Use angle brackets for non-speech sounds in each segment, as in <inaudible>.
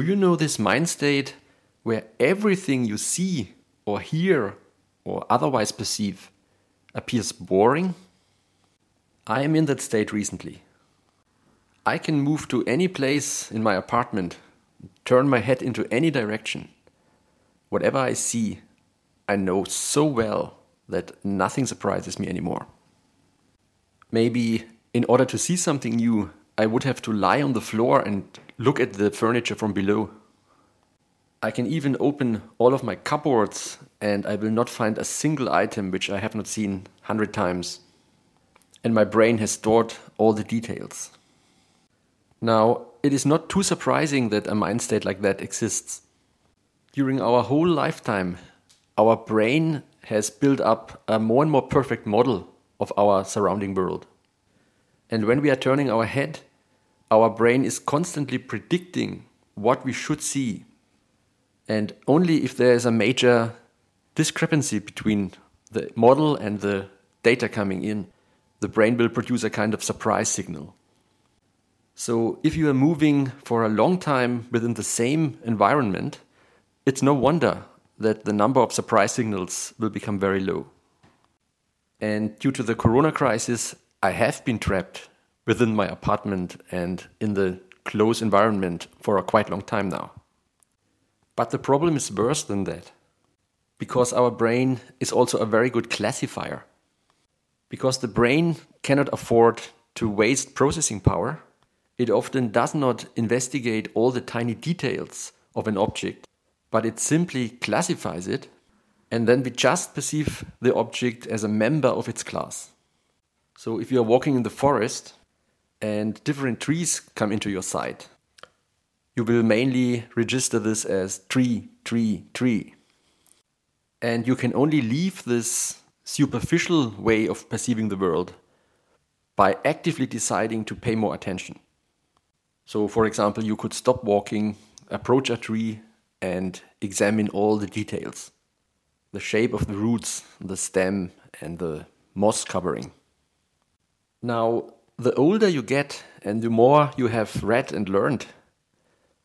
Do you know this mind state where everything you see or hear or otherwise perceive appears boring? I am in that state recently. I can move to any place in my apartment, turn my head into any direction. Whatever I see, I know so well that nothing surprises me anymore. Maybe in order to see something new, I would have to lie on the floor and look at the furniture from below. I can even open all of my cupboards and I will not find a single item which I have not seen hundred times. And my brain has stored all the details. Now, it is not too surprising that a mind state like that exists. During our whole lifetime, our brain has built up a more and more perfect model of our surrounding world. And when we are turning our head, our brain is constantly predicting what we should see. And only if there is a major discrepancy between the model and the data coming in, the brain will produce a kind of surprise signal. So, if you are moving for a long time within the same environment, it's no wonder that the number of surprise signals will become very low. And due to the corona crisis, I have been trapped within my apartment and in the close environment for a quite long time now. But the problem is worse than that. Because our brain is also a very good classifier. Because the brain cannot afford to waste processing power, it often does not investigate all the tiny details of an object, but it simply classifies it and then we just perceive the object as a member of its class. So if you are walking in the forest and different trees come into your sight, you will mainly register this as tree, tree, tree. And you can only leave this superficial way of perceiving the world by actively deciding to pay more attention. So, for example, you could stop walking, approach a tree, and examine all the details the shape of the roots, the stem, and the moss covering. Now, the older you get and the more you have read and learned,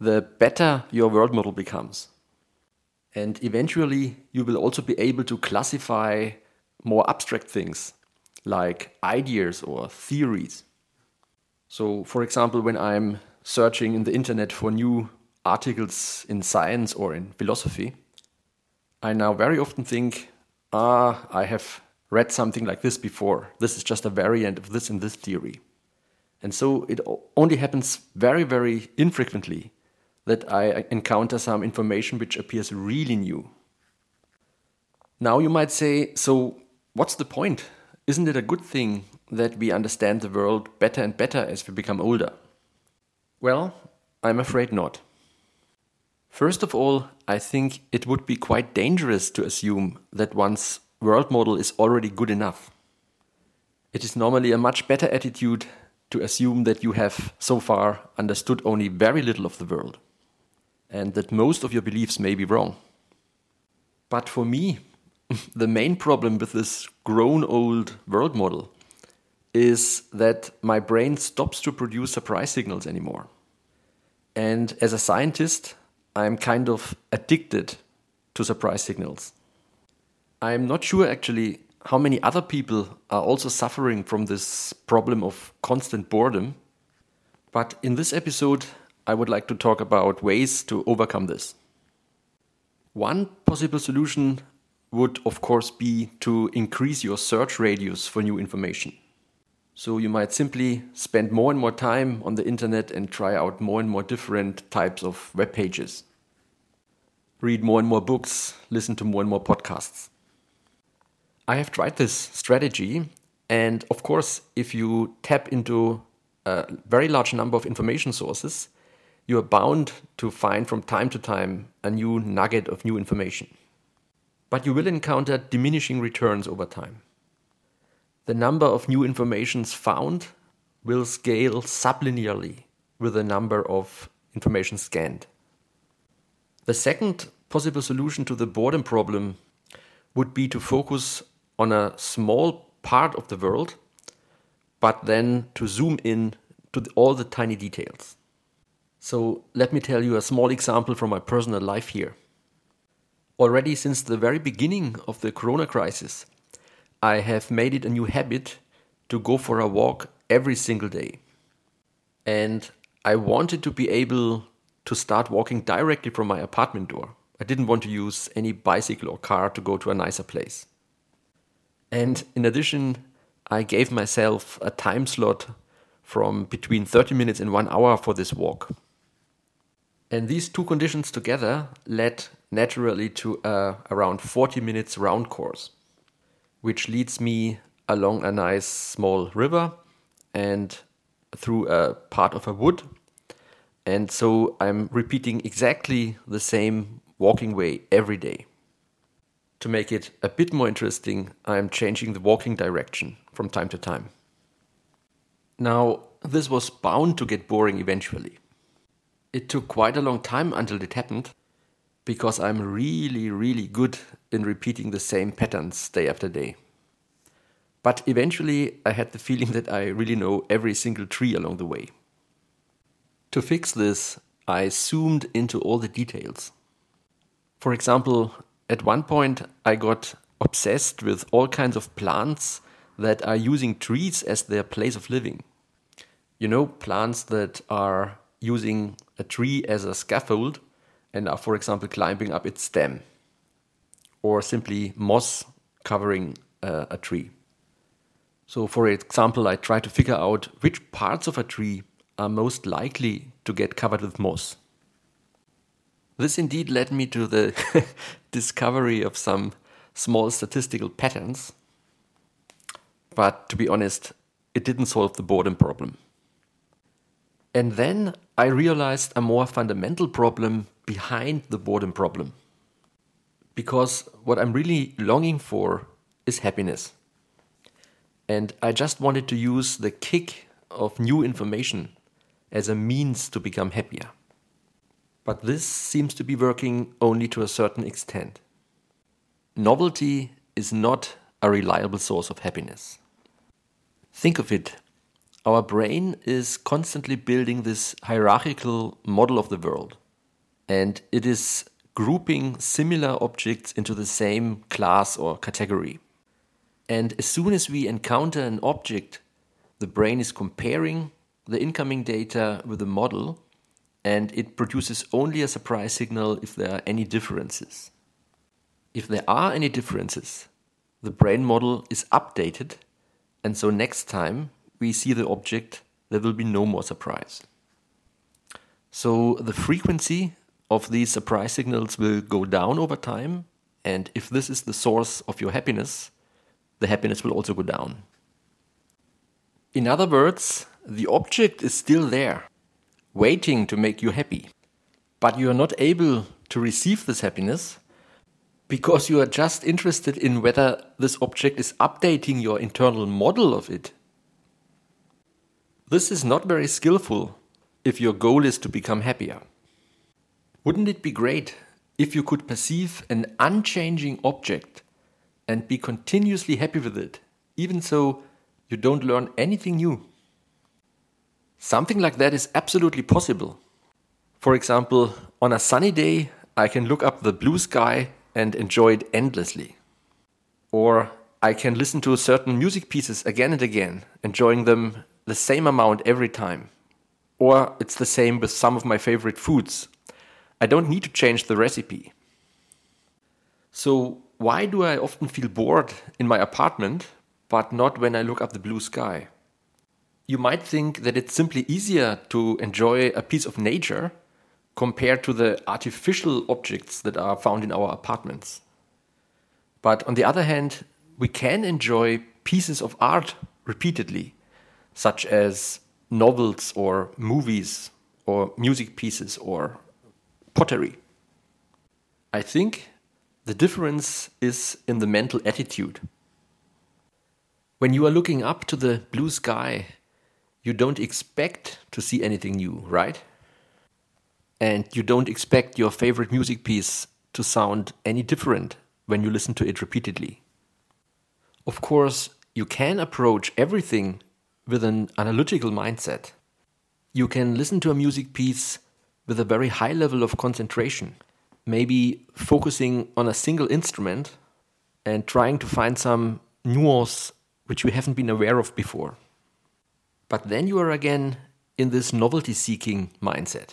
the better your world model becomes. And eventually, you will also be able to classify more abstract things like ideas or theories. So, for example, when I'm searching in the internet for new articles in science or in philosophy, I now very often think, ah, I have read something like this before. This is just a variant of this in this theory. And so it only happens very, very infrequently that I encounter some information which appears really new. Now you might say, so what's the point? Isn't it a good thing that we understand the world better and better as we become older? Well, I'm afraid not. First of all, I think it would be quite dangerous to assume that one's world model is already good enough. It is normally a much better attitude to assume that you have so far understood only very little of the world and that most of your beliefs may be wrong. But for me, <laughs> the main problem with this grown old world model is that my brain stops to produce surprise signals anymore. And as a scientist, I'm kind of addicted to surprise signals. I'm not sure actually how many other people are also suffering from this problem of constant boredom. But in this episode, I would like to talk about ways to overcome this. One possible solution would, of course, be to increase your search radius for new information. So you might simply spend more and more time on the internet and try out more and more different types of web pages. Read more and more books, listen to more and more podcasts. I have tried this strategy, and of course, if you tap into a very large number of information sources, you are bound to find from time to time a new nugget of new information. But you will encounter diminishing returns over time the number of new informations found will scale sublinearly with the number of information scanned. The second possible solution to the boredom problem would be to focus on a small part of the world, but then to zoom in to the, all the tiny details. So let me tell you a small example from my personal life here. Already since the very beginning of the corona crisis, I have made it a new habit to go for a walk every single day. And I wanted to be able to start walking directly from my apartment door. I didn't want to use any bicycle or car to go to a nicer place. And in addition, I gave myself a time slot from between 30 minutes and one hour for this walk. And these two conditions together led naturally to a around 40 minutes round course, which leads me along a nice small river and through a part of a wood. And so I'm repeating exactly the same walking way every day. To make it a bit more interesting, I'm changing the walking direction from time to time. Now, this was bound to get boring eventually. It took quite a long time until it happened, because I'm really, really good in repeating the same patterns day after day. But eventually, I had the feeling that I really know every single tree along the way. To fix this, I zoomed into all the details. For example, at one point, I got obsessed with all kinds of plants that are using trees as their place of living. You know, plants that are using a tree as a scaffold and are, for example, climbing up its stem, or simply moss covering uh, a tree. So, for example, I try to figure out which parts of a tree are most likely to get covered with moss. This indeed led me to the <laughs> discovery of some small statistical patterns, but to be honest, it didn't solve the boredom problem. And then I realized a more fundamental problem behind the boredom problem. Because what I'm really longing for is happiness. And I just wanted to use the kick of new information as a means to become happier. But this seems to be working only to a certain extent. Novelty is not a reliable source of happiness. Think of it our brain is constantly building this hierarchical model of the world, and it is grouping similar objects into the same class or category. And as soon as we encounter an object, the brain is comparing the incoming data with the model, and it produces only a surprise signal if there are any differences. If there are any differences, the brain model is updated, and so next time we see the object, there will be no more surprise. So the frequency of these surprise signals will go down over time, and if this is the source of your happiness, the happiness will also go down. In other words, the object is still there, waiting to make you happy, but you are not able to receive this happiness because you are just interested in whether this object is updating your internal model of it this is not very skillful if your goal is to become happier. Wouldn't it be great if you could perceive an unchanging object and be continuously happy with it, even so you don't learn anything new? Something like that is absolutely possible. For example, on a sunny day, I can look up the blue sky and enjoy it endlessly. Or I can listen to certain music pieces again and again, enjoying them the same amount every time. Or it's the same with some of my favorite foods. I don't need to change the recipe. So, why do I often feel bored in my apartment, but not when I look up the blue sky? You might think that it's simply easier to enjoy a piece of nature compared to the artificial objects that are found in our apartments. But on the other hand, we can enjoy pieces of art repeatedly such as novels or movies or music pieces or pottery. I think the difference is in the mental attitude. When you are looking up to the blue sky, you don't expect to see anything new, right? And you don't expect your favorite music piece to sound any different when you listen to it repeatedly. Of course, you can approach everything with an analytical mindset. You can listen to a music piece with a very high level of concentration, maybe focusing on a single instrument and trying to find some nuance which you haven't been aware of before. But then you are again in this novelty seeking mindset,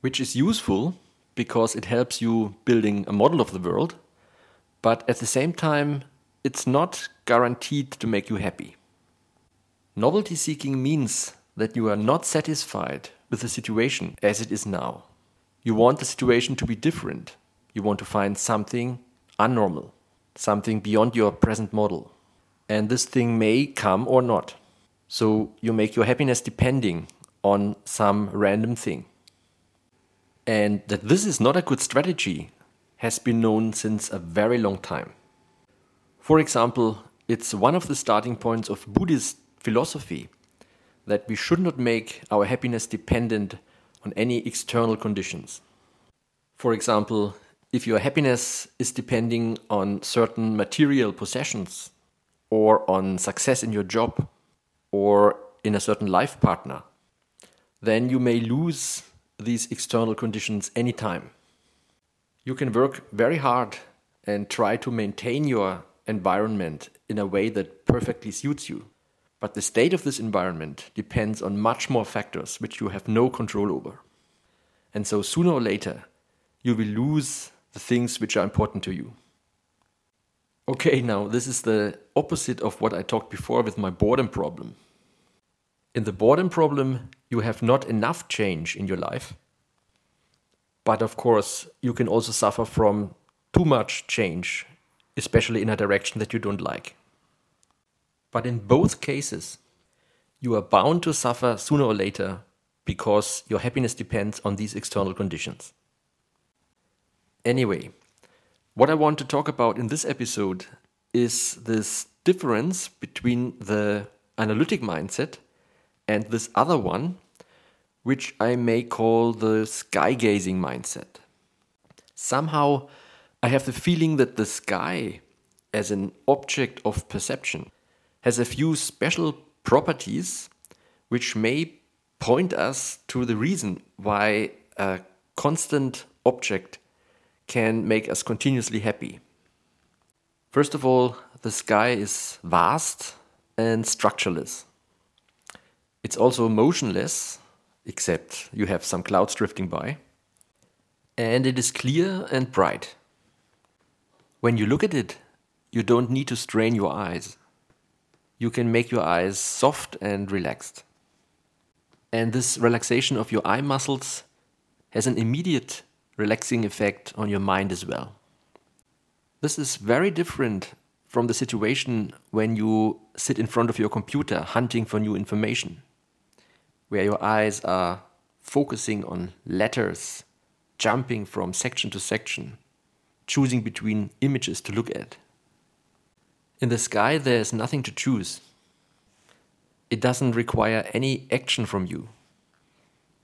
which is useful because it helps you building a model of the world, but at the same time, it's not guaranteed to make you happy. Novelty seeking means that you are not satisfied with the situation as it is now. You want the situation to be different. You want to find something unnormal, something beyond your present model. And this thing may come or not. So you make your happiness depending on some random thing. And that this is not a good strategy has been known since a very long time. For example, it's one of the starting points of Buddhist philosophy that we should not make our happiness dependent on any external conditions. For example, if your happiness is depending on certain material possessions, or on success in your job, or in a certain life partner, then you may lose these external conditions anytime. You can work very hard and try to maintain your environment in a way that perfectly suits you. But the state of this environment depends on much more factors which you have no control over. And so sooner or later, you will lose the things which are important to you. Okay, now this is the opposite of what I talked before with my boredom problem. In the boredom problem, you have not enough change in your life. But of course, you can also suffer from too much change, especially in a direction that you don't like. But in both cases, you are bound to suffer sooner or later because your happiness depends on these external conditions. Anyway, what I want to talk about in this episode is this difference between the analytic mindset and this other one, which I may call the sky gazing mindset. Somehow, I have the feeling that the sky, as an object of perception, has a few special properties which may point us to the reason why a constant object can make us continuously happy. First of all, the sky is vast and structureless. It's also motionless, except you have some clouds drifting by. And it is clear and bright. When you look at it, you don't need to strain your eyes you can make your eyes soft and relaxed. And this relaxation of your eye muscles has an immediate relaxing effect on your mind as well. This is very different from the situation when you sit in front of your computer hunting for new information, where your eyes are focusing on letters, jumping from section to section, choosing between images to look at. In the sky, there's nothing to choose. It doesn't require any action from you.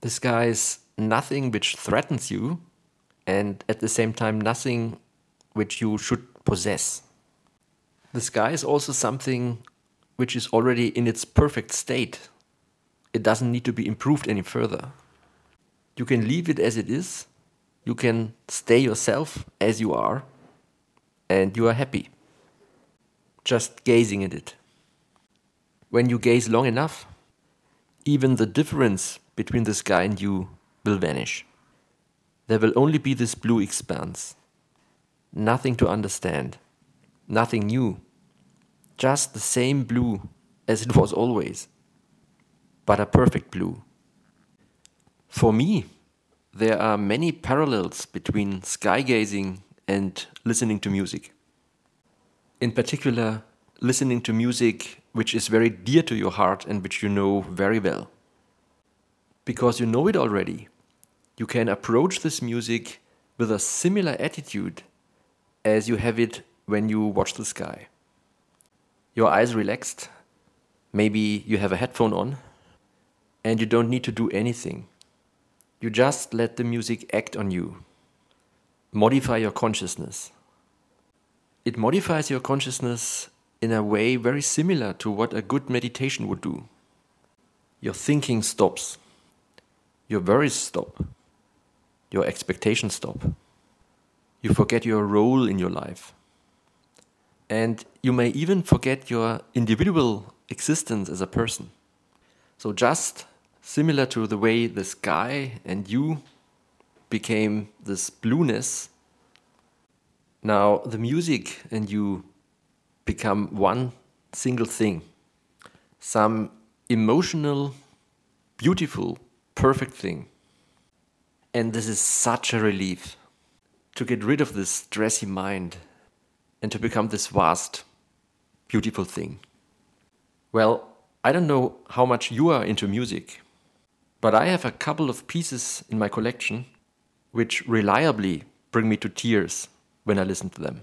The sky is nothing which threatens you, and at the same time, nothing which you should possess. The sky is also something which is already in its perfect state. It doesn't need to be improved any further. You can leave it as it is, you can stay yourself as you are, and you are happy just gazing at it. When you gaze long enough, even the difference between the sky and you will vanish. There will only be this blue expanse. Nothing to understand, nothing new, just the same blue as it was always, but a perfect blue. For me, there are many parallels between sky gazing and listening to music in particular, listening to music which is very dear to your heart and which you know very well. Because you know it already, you can approach this music with a similar attitude as you have it when you watch the sky. Your eyes relaxed, maybe you have a headphone on, and you don't need to do anything. You just let the music act on you. Modify your consciousness it modifies your consciousness in a way very similar to what a good meditation would do. Your thinking stops, your worries stop, your expectations stop. You forget your role in your life. And you may even forget your individual existence as a person. So, just similar to the way the sky and you became this blueness, now the music and you become one single thing. Some emotional, beautiful, perfect thing. And this is such a relief to get rid of this stressy mind and to become this vast, beautiful thing. Well, I don't know how much you are into music, but I have a couple of pieces in my collection which reliably bring me to tears when I listen to them.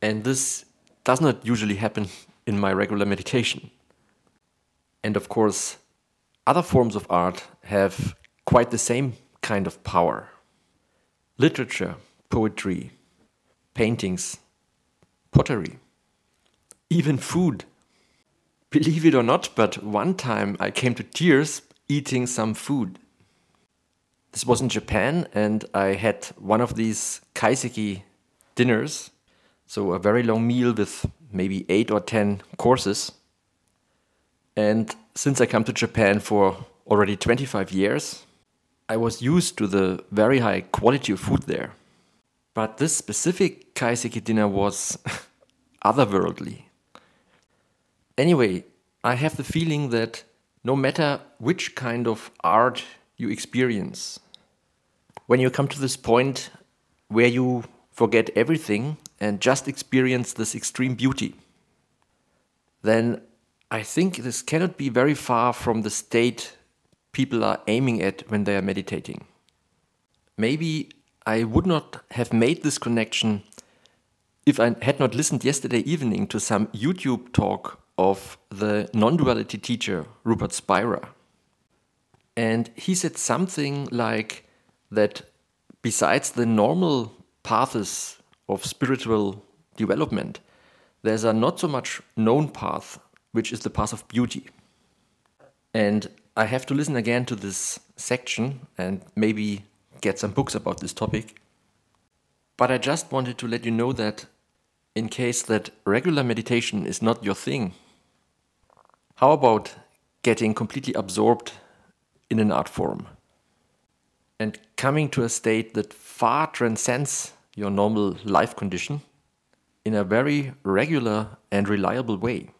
And this does not usually happen <laughs> in my regular meditation. And of course, other forms of art have quite the same kind of power. Literature, poetry, paintings, pottery, even food. Believe it or not, but one time I came to tears eating some food. This was in Japan, and I had one of these kaiseki dinners, so a very long meal with maybe eight or ten courses. And since I come to Japan for already 25 years, I was used to the very high quality of food there. But this specific kaiseki dinner was <laughs> otherworldly. Anyway, I have the feeling that no matter which kind of art you experience, when you come to this point where you forget everything and just experience this extreme beauty, then I think this cannot be very far from the state people are aiming at when they are meditating. Maybe I would not have made this connection if I had not listened yesterday evening to some YouTube talk of the non duality teacher Rupert Spira. And he said something like that besides the normal paths of spiritual development, there's a not so much known path, which is the path of beauty. And I have to listen again to this section and maybe get some books about this topic. But I just wanted to let you know that in case that regular meditation is not your thing, how about getting completely absorbed in an art form and coming to a state that far transcends your normal life condition in a very regular and reliable way?